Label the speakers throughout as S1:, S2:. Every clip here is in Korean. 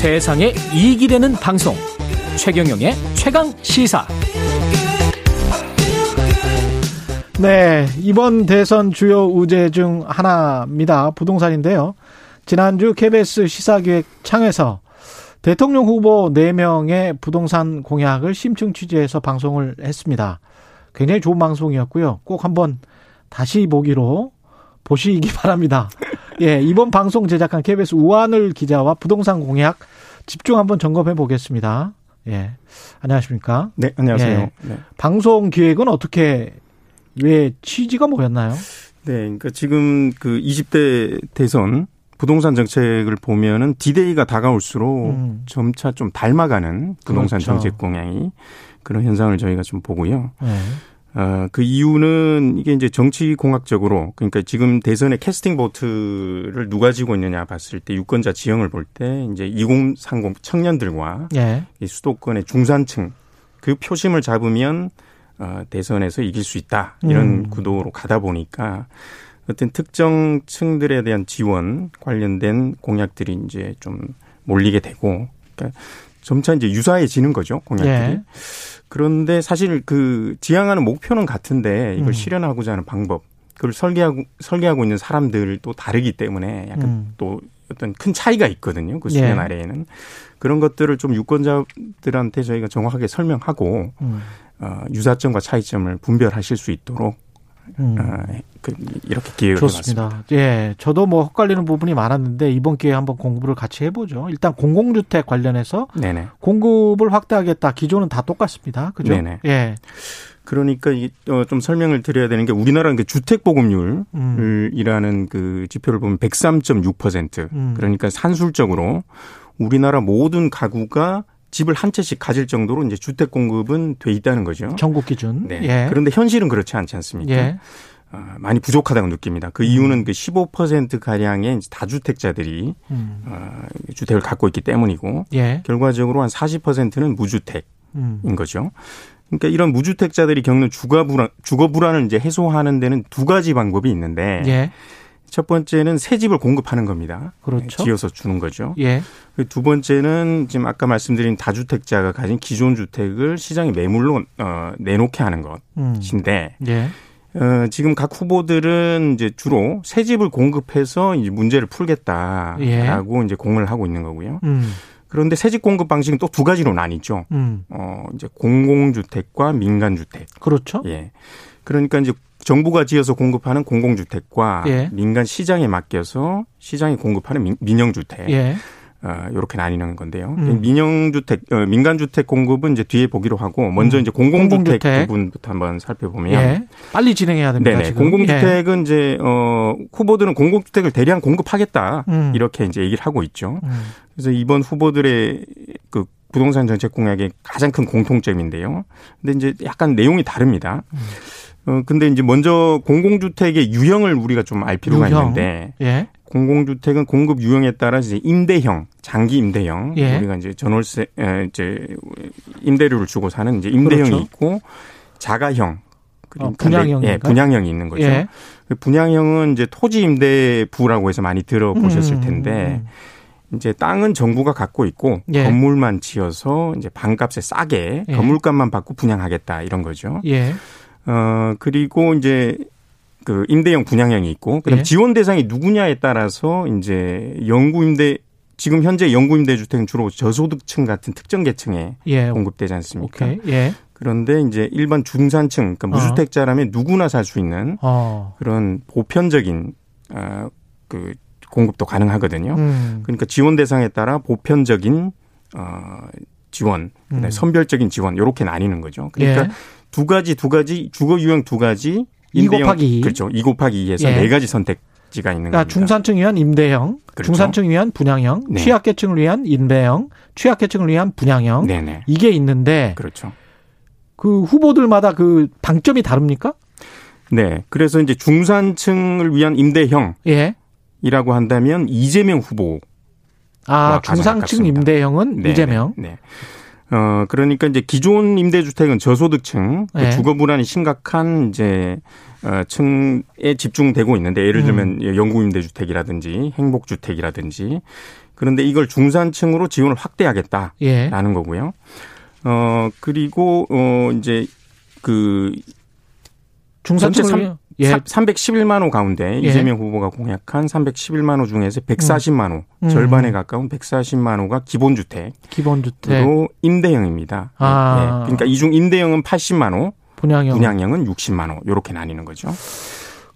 S1: 세상에 이익이 되는 방송 최경영의 최강 시사
S2: 네, 이번 대선 주요 우제 중 하나입니다. 부동산인데요. 지난주 KBS 시사기획 창에서 대통령 후보 4명의 부동산 공약을 심층 취재해서 방송을 했습니다. 굉장히 좋은 방송이었고요. 꼭 한번 다시 보기로 보시기 바랍니다. 예, 이번 방송 제작한 KBS 우한울 기자와 부동산 공약 집중 한번 점검해 보겠습니다. 예. 안녕하십니까?
S3: 네, 안녕하세요.
S2: 예.
S3: 네.
S2: 방송 기획은 어떻게 왜 취지가 뭐였나요?
S3: 네, 그러니까 지금 그 20대 대선 부동산 정책을 보면은 디데이가 다가올수록
S2: 음.
S3: 점차 좀 닮아가는 부동산
S2: 그렇죠.
S3: 정책 공약이 그런 현상을 저희가 좀 보고요.
S2: 네.
S3: 어, 그 이유는 이게 이제 정치 공학적으로 그러니까 지금 대선의 캐스팅 보트를 누가 쥐고 있느냐 봤을 때 유권자 지형을 볼 때 이제 2030 청년들과
S2: 예.
S3: 이 수도권의 중산층 그 표심을 잡으면 어, 대선에서 이길 수 있다 이런
S2: 음.
S3: 구도로 가다 보니까 어떤 특정 층들에 대한 지원 관련된 공약들이 이제 좀 몰리게 되고 그러니까 점차 이제 유사해지는 거죠 공약들이.
S2: 예.
S3: 그런데 사실 그 지향하는 목표는 같은데 이걸
S2: 음.
S3: 실현하고자 하는 방법 그걸 설계하고 설계하고 있는 사람들도 다르기 때문에 약간
S2: 음.
S3: 또 어떤 큰 차이가 있거든요. 그 수면
S2: 예.
S3: 아래에는 그런 것들을 좀 유권자들한테 저희가 정확하게 설명하고
S2: 음.
S3: 어, 유사점과 차이점을 분별하실 수 있도록
S2: 음.
S3: 어, 그, 이렇게 해봤습니다.
S2: 좋습니다. 예, 저도 뭐 헛갈리는 부분이 많았는데 이번 기회에 한번 공부를 같이 해보죠. 일단 공공주택 관련해서
S3: 네네.
S2: 공급을 확대하겠다. 기조는 다 똑같습니다. 그죠?
S3: 네네.
S2: 예.
S3: 그러니까 이, 어, 좀 설명을 드려야 되는 게 우리나라는 그 주택 보급률
S2: 음.
S3: 이라는 그 지표를 보면 103.6%
S2: 음.
S3: 그러니까 산술적으로 우리나라 모든 가구가 집을 한 채씩 가질 정도로 이제 주택 공급은 돼 있다는 거죠.
S2: 전국 기준.
S3: 네.
S2: 예.
S3: 그런데 현실은 그렇지 않지 않습니까?
S2: 예.
S3: 어, 많이 부족하다고 느낍니다. 그 이유는 그 15% 가량의 다주택자들이
S2: 음.
S3: 어, 주택을 갖고 있기 때문이고
S2: 예.
S3: 결과적으로 한 40%는 무주택인
S2: 음.
S3: 거죠. 그러니까 이런 무주택자들이 겪는 주거 불안, 주거 불안을 이제 해소하는 데는 두 가지 방법이 있는데
S2: 예.
S3: 첫 번째는 새 집을 공급하는 겁니다.
S2: 그렇죠.
S3: 지어서 주는 거죠.
S2: 예.
S3: 그두 번째는 지금 아까 말씀드린 다주택자가 가진 기존 주택을 시장에 매물로 어, 내놓게 하는
S2: 음.
S3: 것인데
S2: 예.
S3: 어, 지금 각 후보들은 이제 주로 새 집을 공급해서 이제 문제를 풀겠다라고 이제 공을 하고 있는 거고요.
S2: 음.
S3: 그런데 새 집 공급 방식은 또 두 가지로 나뉘죠.
S2: 음.
S3: 어, 이제 공공주택과 민간주택.
S2: 그렇죠.
S3: 예. 그러니까 이제 정부가 지어서 공급하는 공공주택과
S2: 예.
S3: 민간 시장에 맡겨서 시장에 공급하는 민, 민영주택.
S2: 예.
S3: 어, 이렇게 나뉘는 건데요.
S2: 음.
S3: 민영주택, 어, 민간주택 공급은 이제 뒤에 보기로 하고 먼저
S2: 음.
S3: 이제 공공주택,
S2: 공공주택.
S3: 부분부터 한번 살펴보면.
S2: 예. 빨리 진행해야 됩니다.
S3: 네네.
S2: 지금. 예.
S3: 공공주택은 이제, 어, 후보들은 공공주택을 대량 공급하겠다.
S2: 음.
S3: 이렇게 이제 얘기를 하고 있죠.
S2: 음.
S3: 그래서 이번 후보들의 그 부동산 정책 공약의 가장 큰 공통점인데요. 근데 이제 약간 내용이 다릅니다.
S2: 음.
S3: 어, 근데 이제 먼저 공공주택의 유형을 우리가 좀 알 필요가
S2: 유형.
S3: 있는데
S2: 예.
S3: 공공주택은 공급 유형에 따라 이제 임대형, 장기 임대형,
S2: 예.
S3: 우리가 이제 전월세, 에, 이제 임대료를 주고 사는 이제 임대형이
S2: 그렇죠.
S3: 있고 자가형,
S2: 어, 분양형인가요?
S3: 예, 분양형이 있는 거죠.
S2: 예.
S3: 그 분양형은 이제 토지 임대부라고 해서 많이 들어보셨을
S2: 음,
S3: 텐데 이제 땅은 정부가 갖고 있고
S2: 예.
S3: 건물만 지어서 이제 반값에 싸게
S2: 예.
S3: 건물값만 받고 분양하겠다 이런 거죠.
S2: 예.
S3: 어 그리고 이제 그 임대형 분양형이 있고 그다음
S2: 예.
S3: 지원 대상이 누구냐에 따라서 이제 영구 임대 지금 현재 영구 임대 주택은 주로 저소득층 같은 특정 계층에
S2: 예.
S3: 공급되지 않습니까?
S2: 오케이. 예.
S3: 그런데 이제 일반 중산층 그러니까 무주택자라면 누구나 살 수 있는
S2: 어.
S3: 그런 보편적인 어그 공급도 가능하거든요.
S2: 음.
S3: 그러니까 지원 대상에 따라 보편적인 어 지원, 음. 선별적인 지원 이렇게 나뉘는 거죠. 그러니까
S2: 예.
S3: 두 가지 두 가지 주거 유형 두 가지
S2: 이
S3: 임대형-
S2: 곱하기 이.
S3: 그렇죠. 2 곱하기 2에서
S2: 예.
S3: 네 가지 선택지가 있는
S2: 그러니까
S3: 겁니다.
S2: 중산층 위한 임대형,
S3: 그렇죠.
S2: 중산층 위한 분양형,
S3: 네.
S2: 취약계층을 위한 임대형, 취약계층을 위한 분양형
S3: 네네.
S2: 이게 있는데
S3: 그렇죠.
S2: 그 후보들마다 그 방점이 다릅니까?
S3: 네. 그래서 이제 중산층을 위한 임대형이라고
S2: 예.
S3: 한다면 이재명 후보
S2: 아, 중상층
S3: 가깝습니다.
S2: 임대형은
S3: 네,
S2: 이재명.
S3: 네. 어, 그러니까 이제 기존 임대주택은 저소득층, 그
S2: 네.
S3: 주거 불안이 심각한 이제 어, 층에 집중되고 있는데 예를 들면
S2: 음.
S3: 영구 임대주택이라든지 행복주택이라든지 그런데 이걸 중산층으로 지원을 확대하겠다라는
S2: 예.
S3: 거고요. 어 그리고 어 이제 그
S2: 중산층을 예.
S3: 311만 호 가운데
S2: 예.
S3: 이재명 후보가 공약한 311만 호 중에서 140만 호,
S2: 음.
S3: 절반에 가까운 140만 호가 기본주택으로
S2: 기본주택
S3: 임대형입니다.
S2: 아.
S3: 예. 그러니까 이중 임대형은 80만 호,
S2: 분양형
S3: 분양형은 60만 호 이렇게 나뉘는 거죠.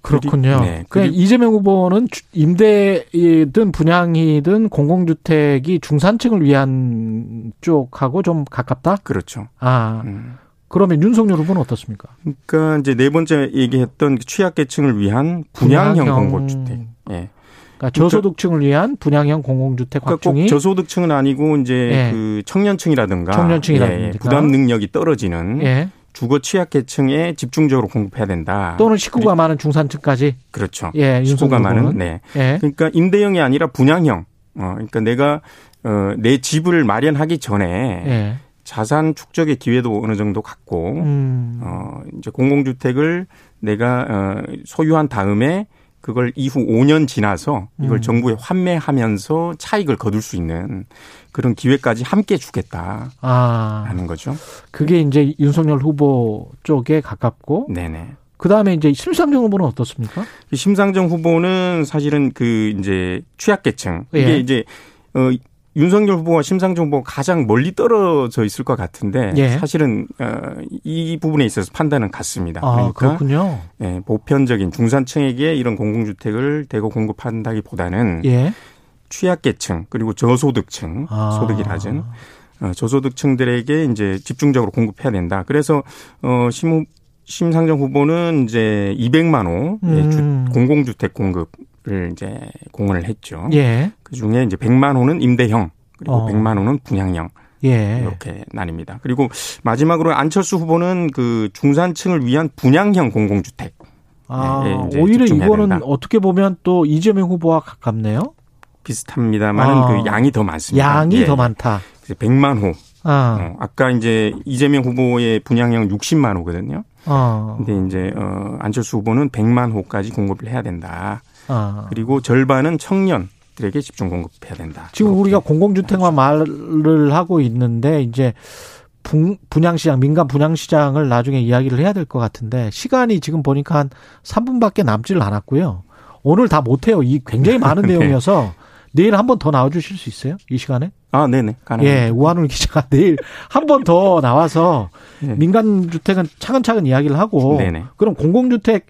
S2: 그렇군요.
S3: 네,
S2: 그러니까 이재명 후보는 주- 임대이든 분양이든 공공주택이 중산층을 위한 쪽하고 좀 가깝다.
S3: 그렇죠.
S2: 아
S3: 음.
S2: 그러면 윤석열 후보는 어떻습니까?
S3: 그러니까 이제 네 번째 얘기했던 그 취약계층을 위한
S2: 분양형.
S3: 공공주택. 예.
S2: 그러니까 저소득층을 위한 분양형 공공주택
S3: 그러니까
S2: 확충이
S3: 꼭 저소득층은 아니고 이제
S2: 예.
S3: 그 청년층이라든가
S2: 청년층이라든가.
S3: 예, 예. 부담 능력이 떨어지는
S2: 예.
S3: 주거 취약 계층에 집중적으로 공급해야 된다.
S2: 또는 식구가 많은 중산층까지
S3: 그렇죠.
S2: 예,
S3: 식구가 많은. 네.
S2: 예.
S3: 그러니까 임대형이 아니라 분양형. 어 그러니까 내가 어 내 집을 마련하기 전에
S2: 예.
S3: 자산 축적의 기회도 어느 정도 갖고
S2: 음.
S3: 어 이제 공공주택을 내가 어 소유한 다음에 그걸 이후 5년 지나서 이걸
S2: 음.
S3: 정부에 환매하면서 차익을 거둘 수 있는 그런 기회까지 함께 주겠다라는
S2: 아,
S3: 거죠.
S2: 그게 이제 윤석열 후보 쪽에 가깝고
S3: 네네.
S2: 그 다음에 이제 심상정 후보는 어떻습니까?
S3: 이 심상정 후보는 사실은 그 이제 취약계층 이게
S2: 예.
S3: 이제 어 윤석열 후보와 심상정 후보가 가장 멀리 떨어져 있을 것 같은데
S2: 예.
S3: 사실은 어이 부분에 있어서 판단은 같습니다.
S2: 아,
S3: 그러니까
S2: 그렇군요.
S3: 예, 보편적인 중산층에게 이런 공공주택을 대거 공급한다기보다는
S2: 예.
S3: 취약계층 그리고 저소득층
S2: 아.
S3: 소득이 낮은 어, 저소득층들에게 이제 집중적으로 공급해야 된다. 그래서 어 심, 심상정 후보는 이제 200만 호의
S2: 음.
S3: 주, 공공주택 공급 을 이제 공언을 했죠.
S2: 예.
S3: 그 중에 이제 100만 호는 임대형 그리고
S2: 어.
S3: 100만 호는 분양형
S2: 예.
S3: 이렇게 나뉩니다. 그리고 마지막으로 안철수 후보는 그 중산층을 위한 분양형 공공주택
S2: 아,
S3: 예, 이제
S2: 오히려 이거는
S3: 된다.
S2: 어떻게 보면 또 이재명 후보와 가깝네요.
S3: 비슷합니다만은
S2: 아.
S3: 그 양이 더 많습니다.
S2: 양이
S3: 예,
S2: 더
S3: 예.
S2: 많다.
S3: 그래서 100만 호.
S2: 아,
S3: 어, 아까 이제 이재명 후보의 분양형 60만 호거든요.
S2: 어,
S3: 근데 이제 어 안철수 후보는 100만 호까지 공급을 해야 된다.
S2: 아.
S3: 그리고 절반은 청년 들에게 집중 공급해야 된다.
S2: 지금. 우리가 공공주택만 말을 하고 있는데 이제 분- 분양시장, 민간 분양시장을 나중에 이야기를 해야 될 것 같은데 시간이 지금 보니까 한 3분밖에 남지를 않았고요. 오늘 다 못해요. 이 굉장히 많은
S3: 네.
S2: 내용이어서 내일 한 번 더 나와주실 수 있어요? 이 시간에?
S3: 아, 네네. 가능합니다.
S2: 예, 우한울 기자가 내일 한 번 더 나와서
S3: 네.
S2: 민간 주택은 차근차근 이야기를 하고
S3: 네네.
S2: 그럼 공공주택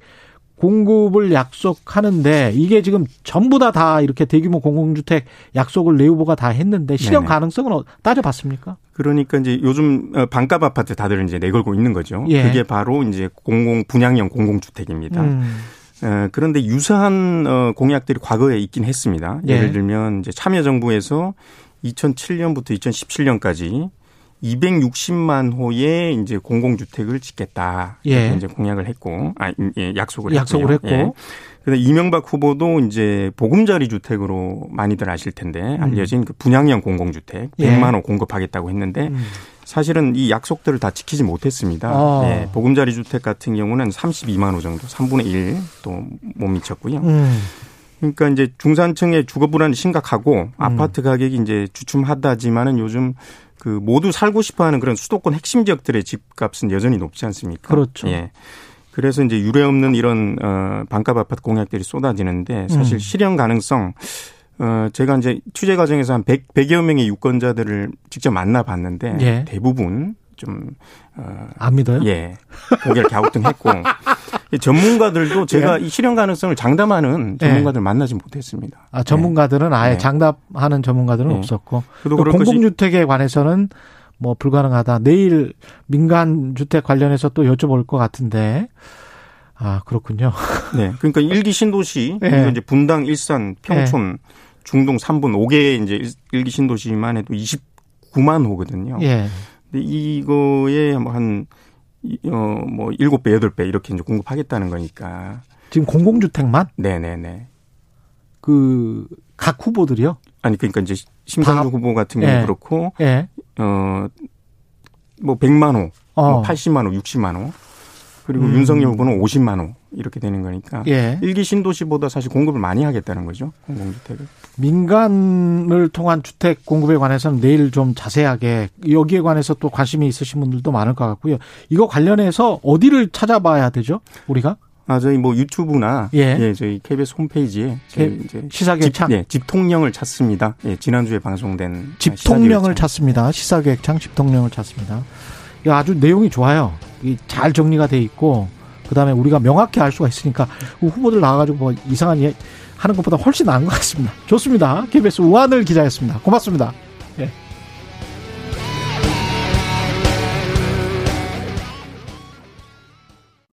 S2: 공급을 약속하는데 이게 지금 전부 다다 이렇게 대규모 공공주택 약속을 내 후보가 다 했는데 실현
S3: 네네.
S2: 가능성은 어- 따져봤습니까?
S3: 그러니까 이제 요즘 어, 반값 아파트 다들 이제 내걸고 있는 거죠.
S2: 예.
S3: 그게 바로 이제 공공 분양형 공공주택입니다.
S2: 음.
S3: 어, 그런데 유사한 어, 공약들이 과거에 있긴 했습니다.
S2: 예.
S3: 예를 들면 이제 참여정부에서 2007년부터 2017년까지 260만 호의 이제 공공주택을 짓겠다.
S2: 예.
S3: 이제 공약을 했고, 아, 예, 약속을
S2: 약속을
S3: 했고요.
S2: 했고.
S3: 예. 그런데 이명박 후보도 이제 보금자리 주택으로 많이들 아실 텐데 알려진 그 분양형 공공주택
S2: 예.
S3: 100만 호 공급하겠다고 했는데
S2: 음.
S3: 사실은 이 약속들을 다 지키지 못했습니다.
S2: 아.
S3: 예, 보금자리 주택 같은 경우는 32만 호 정도, 3분의 1 또 못 미쳤고요.
S2: 음.
S3: 그러니까 이제 중산층의 주거 불안이 심각하고 아파트 가격이 이제 주춤하다지만은 요즘 그 모두 살고 싶어하는 그런 수도권 핵심 지역들의 집값은 여전히 높지 않습니까?
S2: 그렇죠.
S3: 예. 그래서 이제 유례 없는 이런 어 반값 아파트 공약들이 쏟아지는데 사실
S2: 음.
S3: 실현 가능성 어 제가 이제 취재 과정에서 한 100, 100여 명의 유권자들을 직접 만나 봤는데
S2: 예.
S3: 대부분 좀 어,
S2: 안 믿어요?
S3: 예. 고개를 갸우뚱했고 이 전문가들도 제가 이 실현 가능성을 장담하는
S2: 예.
S3: 전문가들 만나지 못했습니다.
S2: 아, 전문가들은 아예
S3: 네.
S2: 장담하는 전문가들은
S3: 네.
S2: 없었고 공공주택에 관해서는 뭐 불가능하다. 내일 민간 주택 관련해서 또 여쭤볼 것 같은데 아 그렇군요.
S3: 네. 그러니까 일기 신도시
S2: 예.
S3: 그리고 이제 분당, 일산, 평촌, 중동 3분 5개의 이제 일- 일기 신도시만 해도 29만 호거든요.
S2: 예.
S3: 근데 이거에 뭐한 어, 뭐, 7배, 8배 이렇게 이제 공급하겠다는 거니까.
S2: 지금 공공주택만
S3: 네네네.
S2: 그 각 후보들이요.
S3: 아니, 그러니까 이제 심상정
S2: 다-
S3: 후보 같은 경우
S2: 예.
S3: 그렇고,
S2: 예.
S3: 어, 뭐 100만 호,
S2: 어.
S3: 뭐 80만 호, 60만 호, 그리고
S2: 음.
S3: 윤석열 후보는 50만 호 이렇게 되는 거니까
S2: 예.
S3: 일기 신도시보다 사실 공급을 많이 하겠다는 거죠 공공주택을.
S2: 민간을 통한 주택 공급에 관해서는 내일 좀 자세하게 여기에 관해서 또 관심이 있으신 분들도 많을 것 같고요. 이거 관련해서 어디를 찾아봐야 되죠? 우리가
S3: 아 저희 뭐 유튜브나
S2: 예.
S3: 예, 저희 KBS 홈페이지에 저희
S2: K-
S3: 이제
S2: 시사계획 창
S3: 집, 예, 집통령을 찾습니다. 예, 지난주에 방송된
S2: 집통령을. 찾습니다. 시사계획창 집통령을 찾습니다. 이 아주 내용이 좋아요. 이잘 정리가 돼 있고 그다음에 우리가 명확히 알 수가 있으니까 후보들 나와가지고 뭐 이상한 예 하는 것보다 훨씬 나은 것 같습니다. 좋습니다. KBS 우한을 기자였습니다. 고맙습니다. 예.